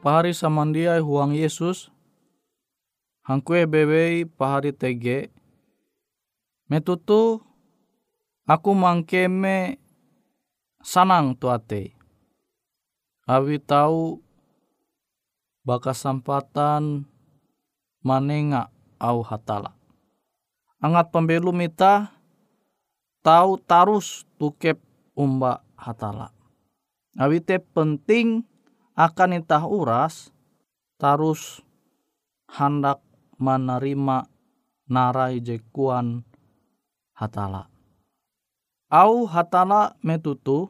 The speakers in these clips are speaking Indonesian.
Pahari samandiai huang Yesus hangkue bewei pahari tege. Metutu aku mangkeme sanang tuate awi tahu bakas sampatan manenga au hatala. Angat pembelum ita tahu tarus tukep umba hatala. Awi te penting akan itah uras tarus hendak menerima narai jekuan hatala. Au hatala metutu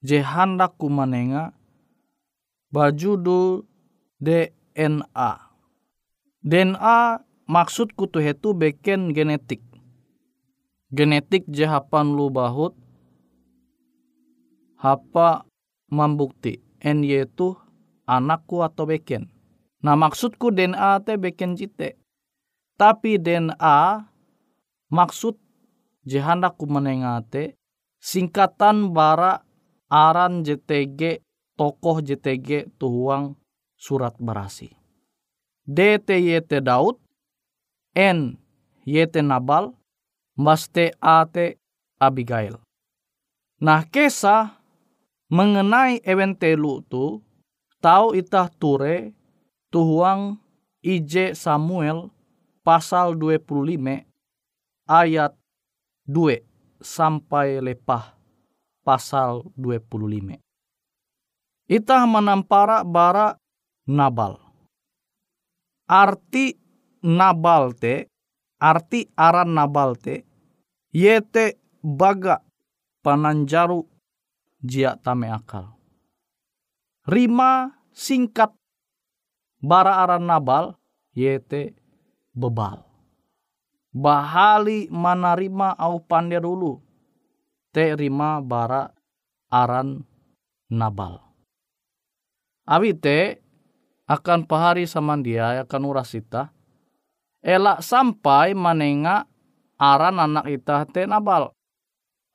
je hendak kumanenga bajudu DNA. DNA maksud kutu hetu beken genetik. Genetik je hapan lu bahut hapa membukti en yaitu anakku atau beken. Nah maksudku DNA te beken cite. Tapi DNA maksud ku menengate singkatan bara aran JTG tokoh JTG tuhuang surat berasi. DTYT Daud, N YT Nabal, Mas AT Abigail. Nah kisah mengenai eventelu tu tahu itah ture tuhuang IJ Samuel pasal 25 ayat 2 sampai lepah pasal 25. Itah menampara bara Nabal. Arti Nabal te, arti aran Nabal te, yete baga pananjaru jia tame akal. Rima singkat bara aran nabal yete bebal. Bahali manarima au panderulu te rima bara aran nabal. Awi te akan pahari samandia akan urasita elak sampai manenga aran anak ita te nabal.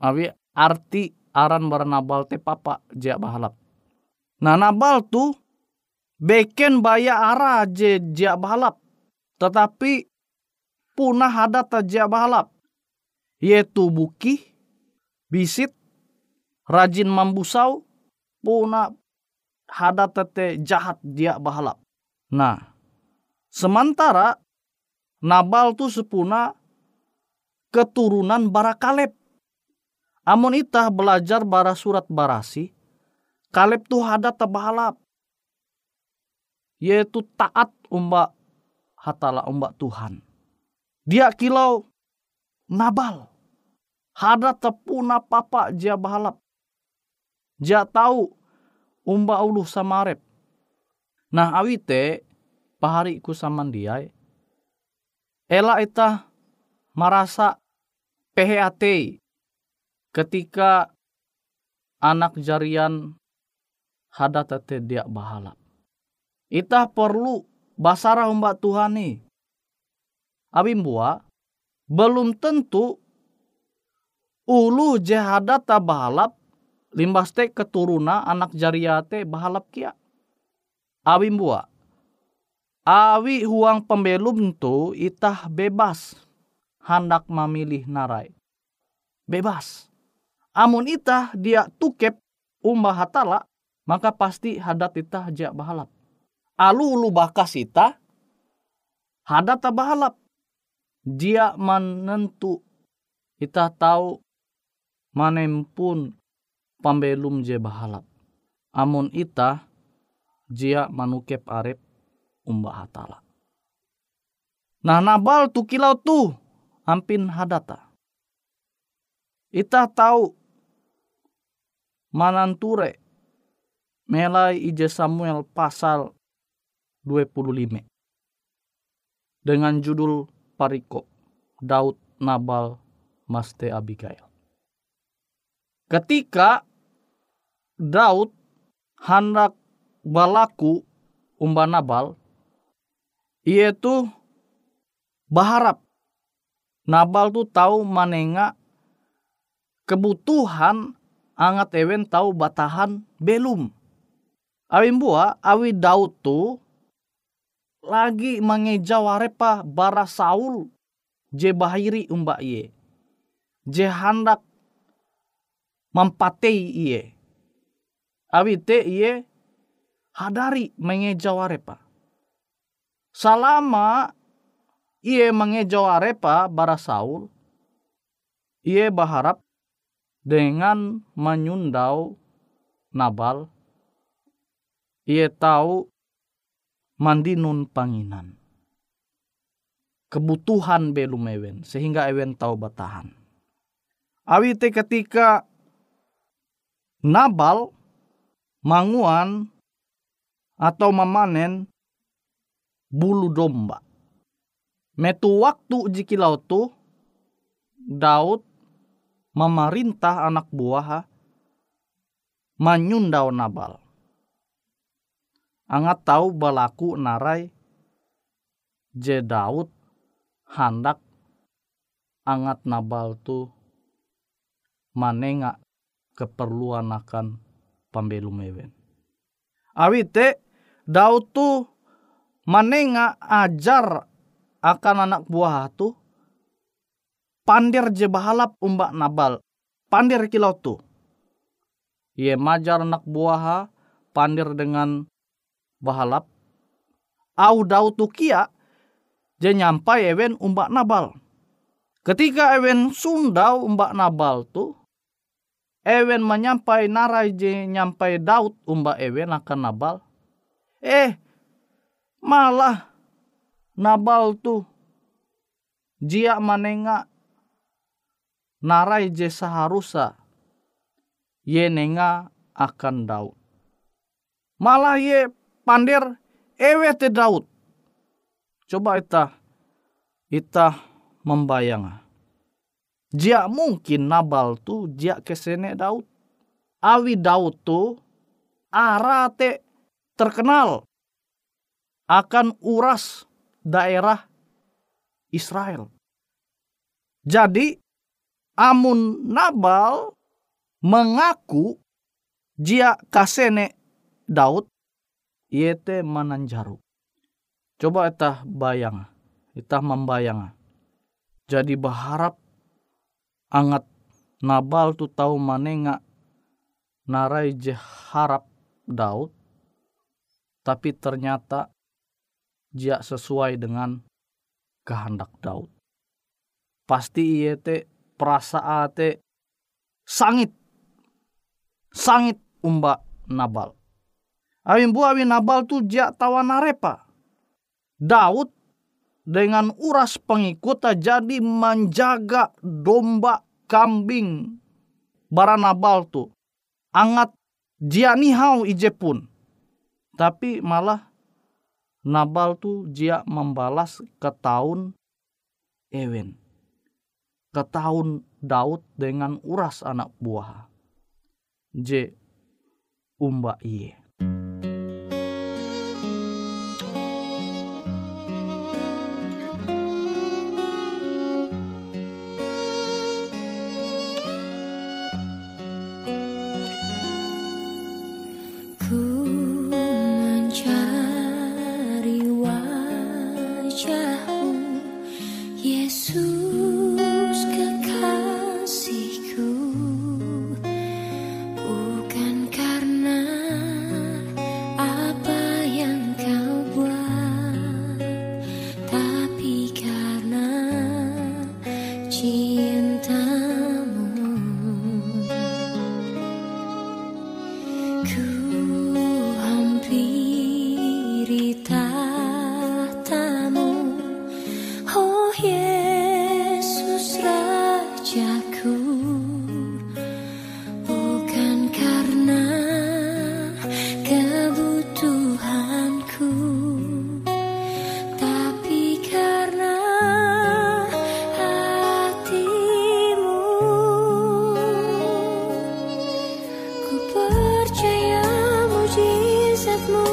Awi arti aran nabal te papa jia bahalap. Nah nabal tu beken baya ara je jia bahalap. Tetapi punah ada jia bahalap. Yaitu buki, bisit, rajin mambusau, punah hada tete jahat dia bahalap. Nah, sementara Nabal tu sepuna keturunan Barakaleb. Amun itah belajar bara surat barasi, Kaleb tu hada tabahalap. Yaitu taat umba hatala umba Tuhan. Dia kilau Nabal. Hada tepuna papa dia bahalap. Dia tahu umba uluh samarep. Nah awite pahari ku. Ela ita merasa PHT ketika anak jarian hada tete dia bahala. Ita perlu basara umba Tuhan nih. Abim bua, belum tentu ulu jehada ta bahalap limbaste keturuna anak jariate bahalap kia. Abim bua, awi huang pembelum tu itah bebas hendak memilih narai. Bebas amun itah dia tukep umba hatala maka pasti hadat itah ja bahalap. Alu ulu bakas itah hadat bahalap. Dia menentu itah tahu manempun pambelum je bahalap. Amun itah jia manukep arep umba hatala. Nah nabal tu kilau tu ampin hadata. Itah tahu mananture melai ije Samuel pasal 25 dengan judul Pariko Daud Nabal Maste Abigail. Ketika Daud hendak balaku umba Nabal, ia tu berharap Nabal tu tahu manenga kebutuhan angat ewen tahu batahan belum. Awi bua, awi Daud tu lagi mengejau arepa bara Saul je bahiri umba iye. Je hendak mempatei iye. Awi te iye hadari mengejau arepa. Selama iye mengejau arepa bara Saul, iye berharap dengan menyundau Nabal ia tahu mandinun panginan. Kebutuhan belum ewen, sehingga ewen tahu batahan. Awi te ketika Nabal manguan atau memanen bulu domba. Metu waktu jikilau tu Daud memerintah anak buah menyundau Nabal angat tahu balaku narai je Daud handak angat nabal tu manenga keperluan akan pambelu mewen. Awi te Daud tu manenga ajar akan anak buah tu pandir je bahalap umbak nabal pandir kilau tu. Ia majar anak buah pandir dengan bahalap au dau tukia je nyampai ewen umbak nabal. Ketika ewen sundau umbak nabal tu, ewen menyampai narai je nyampai daud umbak ewen akan nabal. Eh, malah nabal tu jia manenga narai je seharusnya ye nenga akan daud. Malah ye pandir ewe te Daud. Coba ita ita membayang. Jia mungkin Nabal tu jia kesene Daud. Awi Daud tu arate terkenal akan uras daerah Israel. Jadi amun Nabal mengaku jia kasene Daud iete mananjaru. Coba kita bayang, kita membayang. Jadi berharap angat Nabal tu tahu manenga narai je harap Daud, tapi ternyata dia sesuai dengan kehendak Daud. Pasti iete perasaan te sangit sangit umba Nabal Awin bu awin Nabal tu jak tawan arepa. Daud dengan uras pengikutnya jadi menjaga domba kambing bara Nabal tu. Angat jia nihau ije pun. Tapi malah Nabal tu jia membalas ke tahun Ewen. Ke tahun Daud dengan uras anak buah. J umba iye. percaya mujizatmu.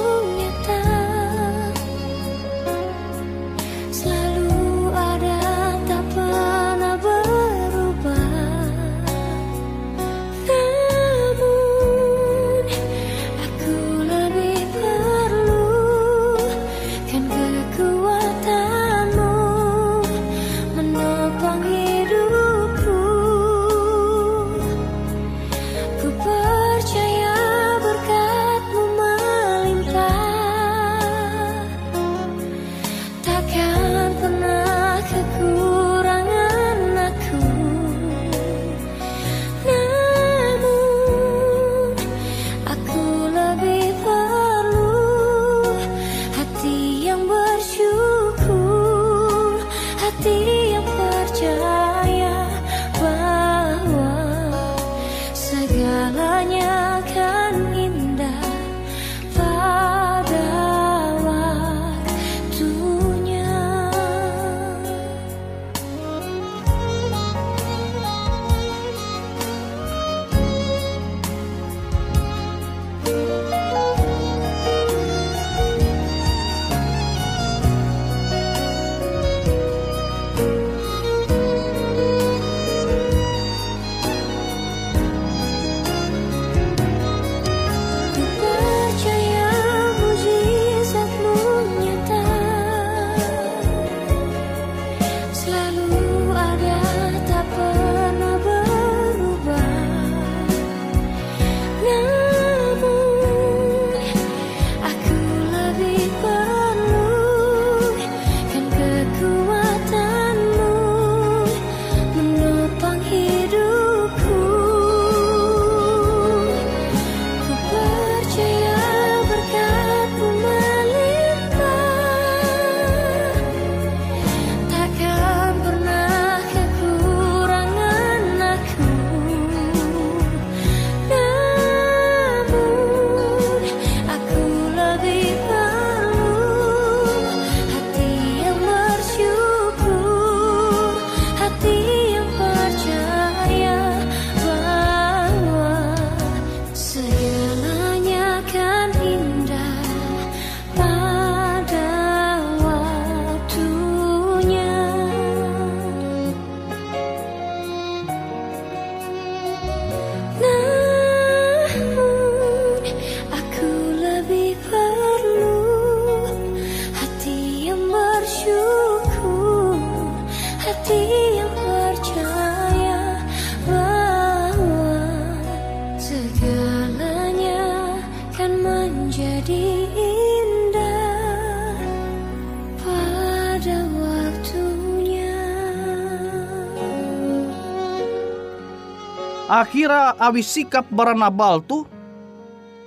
Akhirnya awi sikap bara Nabal tu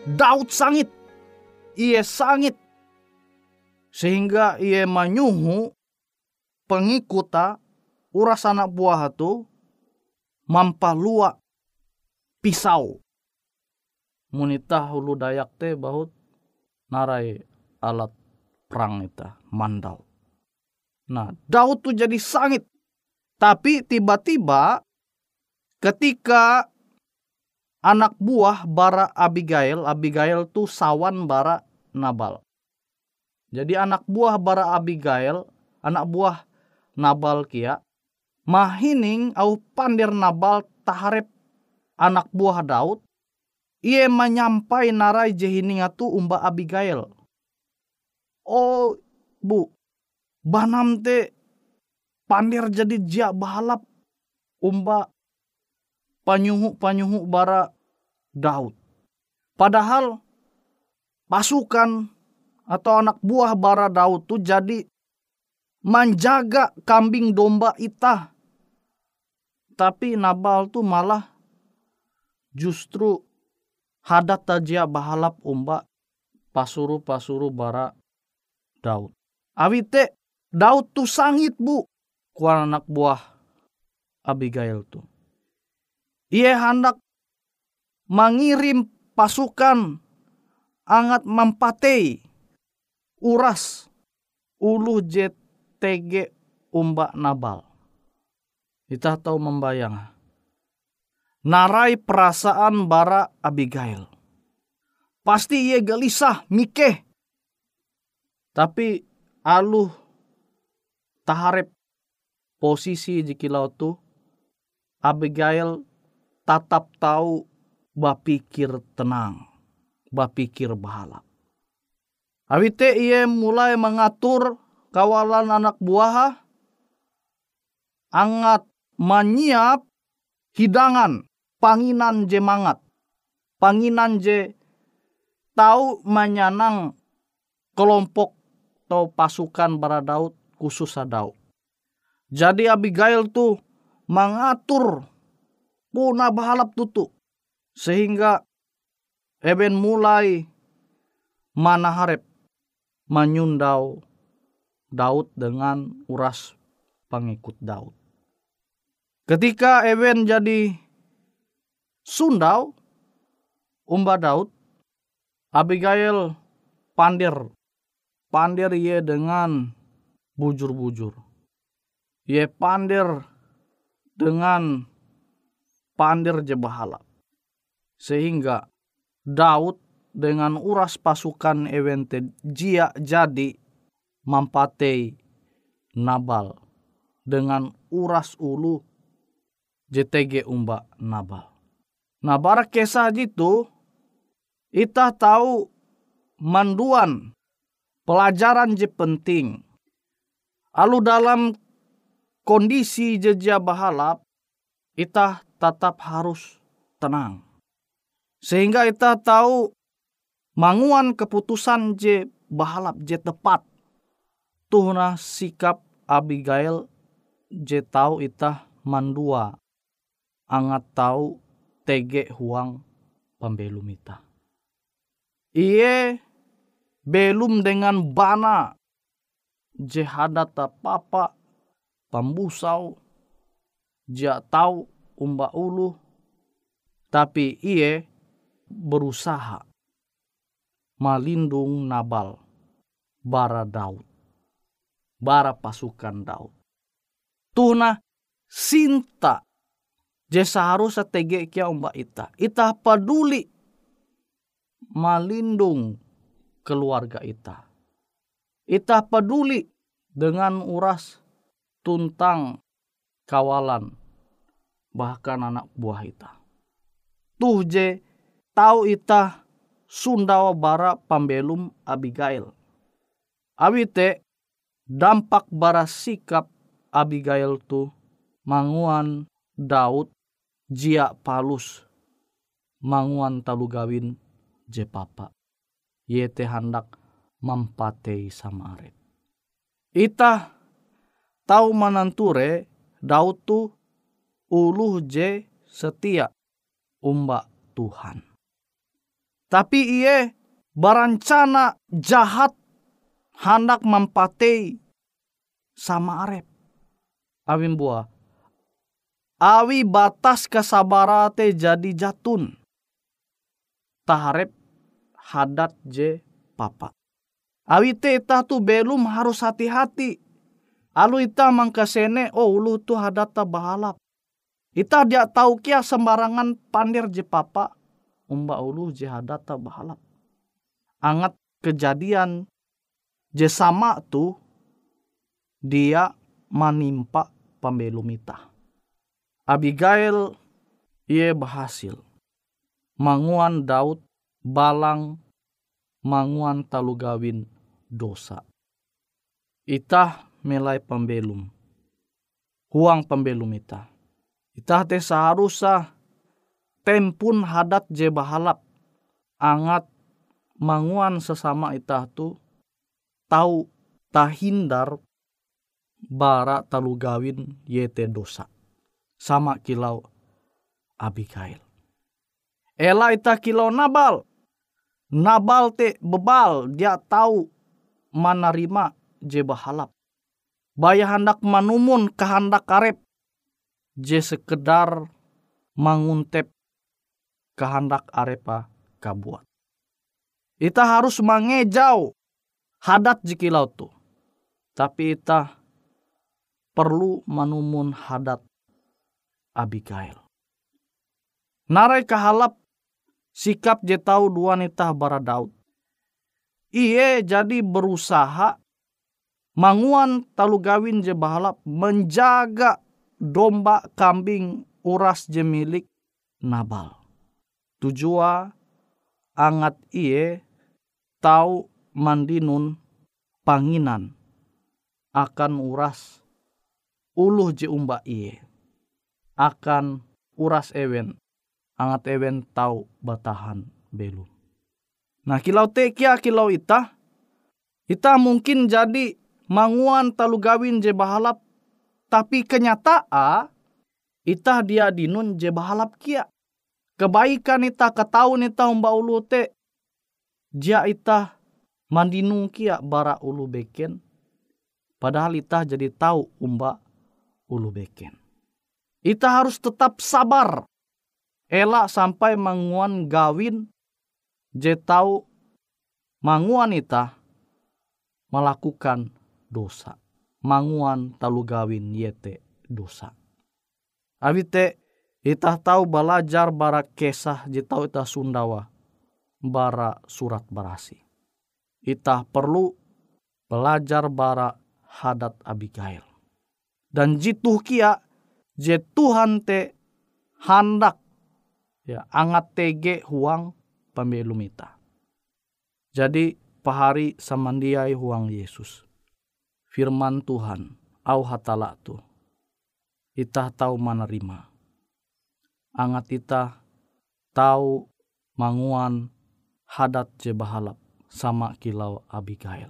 Daud sangit. Ia sangit. Sehingga ia menyuhu pengikuta uras anak buah tu mampalua pisau. Munita hulu dayak te bahut narai alat perang ita mandau. Nah, Daud tuh jadi sangit. Tapi tiba-tiba ketika anak buah bara Abigail, Abigail tuh sawan bara Nabal. Jadi anak buah bara Abigail, anak buah Nabal kia, mahining au pandir Nabal taharep anak buah Daud, ia menyampai narai jehininga tu umba Abigail. Oh, bu, banam te pandir jadi jia bahalap umba panyuhu-panyuhu bara Daud. Padahal pasukan atau anak buah bara Daud tuh jadi menjaga kambing domba itah. Tapi Nabal tuh malah justru hadat tajia bahalap umba pasuru-pasuru bara Daud. Awite Daud tuh sangit bu kuan anak buah Abigail tuh. Ia hendak mengirim pasukan angat mempatei uras ulu JTG umba Nabal. Kita tahu membayang. Narai perasaan bara Abigail. Pasti ia gelisah, mikeh. Tapi aluh taharep posisi jikilau tu Abigail tatap tahu bapikir tenang, bapikir bahala. Awite ia mulai mengatur kawalan anak buah angat menyiap hidangan panginan je mangat panginan je tahu menyanang kelompok atau pasukan bara Daud khusus Daud. Jadi Abigail tuh mengatur puna bahalap tutu. Sehingga Eben mulai manaharep menyundau Daud dengan uras pengikut Daud. Ketika Eben jadi sundau umba Daud, Abigail pandir pandir ye dengan bujur-bujur. Ye pandir dengan pandir je bahala. Sehingga Daud dengan uras pasukan evente jia jadi mampatei Nabal dengan uras ulu JTG umba Nabal. Nah barak kisah itu kita tahu manduan pelajaran je penting. Lalu dalam kondisi jejak bahalap, kita tetap harus tenang. Sehingga kita tahu manguan keputusan je bahalap je tepat. Tuhna sikap Abigail je tahu ita mandua. Angat tahu tege huang pembelum ita. Iye belum dengan bana je hadata papa pambusau ja tahu umba ulu tapi ia berusaha melindung Nabal bara Daud bara pasukan Daud. Tuhna sinta je seharusnya tege kia umba ita. Ita peduli melindung keluarga ita. Ita peduli dengan uras tuntang kawalan bahkan anak buah ita. Tuh je tahu ita Sundawa bara pambelum Abigail. Awite dampak bara sikap Abigail tu manguan Daud jia palus manguan talu gawin je papa. Yete hendak mampatei sama aret. Ita tahu mananture Daud tu uluh je setia umba Tuhan. Tapi iye barancana jahat hendak mempatei sama arep. Awin buah. Awi batas kesabarate jadi jatun. Taharep hadat je papa. Awi te ita tu belum harus hati-hati. Alu ita mangkasene oh ulu tu hadata bahalap. Ita dia tahu kia sembarangan pandir je papa. Umba ulu je hadata bahalap. Angat kejadian je sama tu dia menimpa pembelum ita. Abigail ia berhasil. Manguan Daud balang manguan talugawin dosa. Itah melai pembelum. Huang pembelum ita. Itah te seharusnya tempun hadat je bahalap. Angat manguan sesama itah tu tahu tahindar bara talugawin yete dosa sama kilau Abigail. Ela ita kilau Nabal. Nabal te bebal, dia tahu menerima je bahalap. Baya hendak manumun kehendak karep. Je sekedar manguntep kehendak arepa kabuat. Ita harus mengejau hadat jikilau tu. Tapi ita perlu manumun hadat Abigail. Narai kahalap sikap je tahu dua nitah bara Daud. Iye jadi berusaha manguan talu gawin je bahalap menjaga domba kambing uras je milik Nabal. Tujua angat iye tahu mandinun panginan akan uras uluh je umba iye akan uras ewen angat ewen tau batahan belum. Nah kilau te kia kilau ita, ita mungkin jadi manguan talu gawin je bahalap, tapi kenyataan ita dia dinun je bahalap kia. Kebaikan ita ketahuan ita umba ulu te, dia ita mandinung kia bara ulu beken, padahal ita jadi tahu umba ulu beken. Ita harus tetap sabar. Elak sampai manguan gawin je tahu manguan ita melakukan dosa. Manguan talu gawin yete dosa. Abite ita tahu belajar bara kesah je tahu ita Sundawa bara surat barasi. Ita perlu belajar bara hadat Abigail. Dan jitu kia je Tuhan te hendak ya angat tege huang pembelum ita. Jadi pahari samandiai huang Yesus. Firman Tuhan au hatala tu. Ita tahu menerima. Angat ita tahu manguan hadat je bahalap sama kilau Abigail.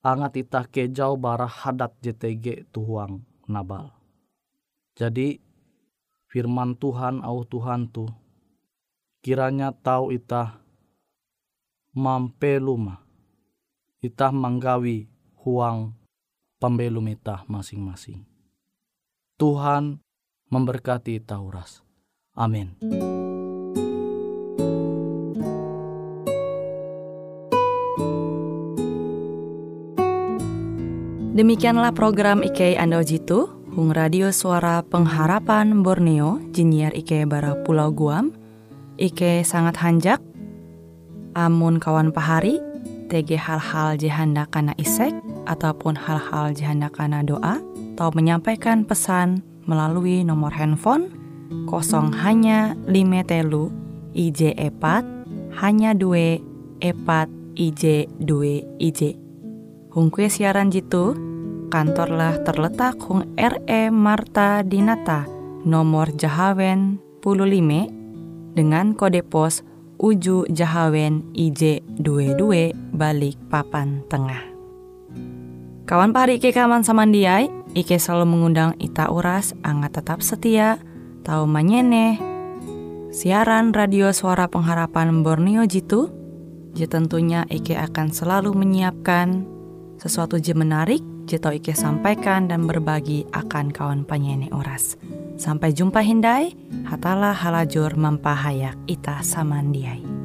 Angat ita kejau bara hadat JTG tuhuang Nabal jadi firman Tuhan au Tuhan tu kiranya tahu itah mampeluma itah manggawi huang pembelum itah masing-masing. Tuhan memberkati itah uras. Amin. Demikianlah program IK Ando Jitu Hung Radio Suara Pengharapan Borneo, Jinier Ike Bara Pulau Guam, Ike sangat hanjak, amun kawan pahari, TG hal-hal jihanda kana isek, ataupun hal-hal jihanda kana doa, atau menyampaikan pesan melalui nomor handphone kosong hanya lima telu IJ epat hanya dua epat IJ dua IJ. Hungkue siaran jitu kantorlah terletak Hung RE Marta Dinata, nomor Jahawen 15 dengan kode pos Uju Jahawen IJ22 balik papan tengah. Kawan pari Ike kaman samandiai, Ike selalu mengundang Ita Uras, angga tetap setia, tahu manyene, siaran radio suara pengharapan Borneo Jitu, je tentunya Ike akan selalu menyiapkan sesuatu je menarik, je tau Ike sampaikan dan berbagi akan kawan penyanyi oras. Sampai jumpa Hindai, hatalah halajur mempahayak ita samandiai.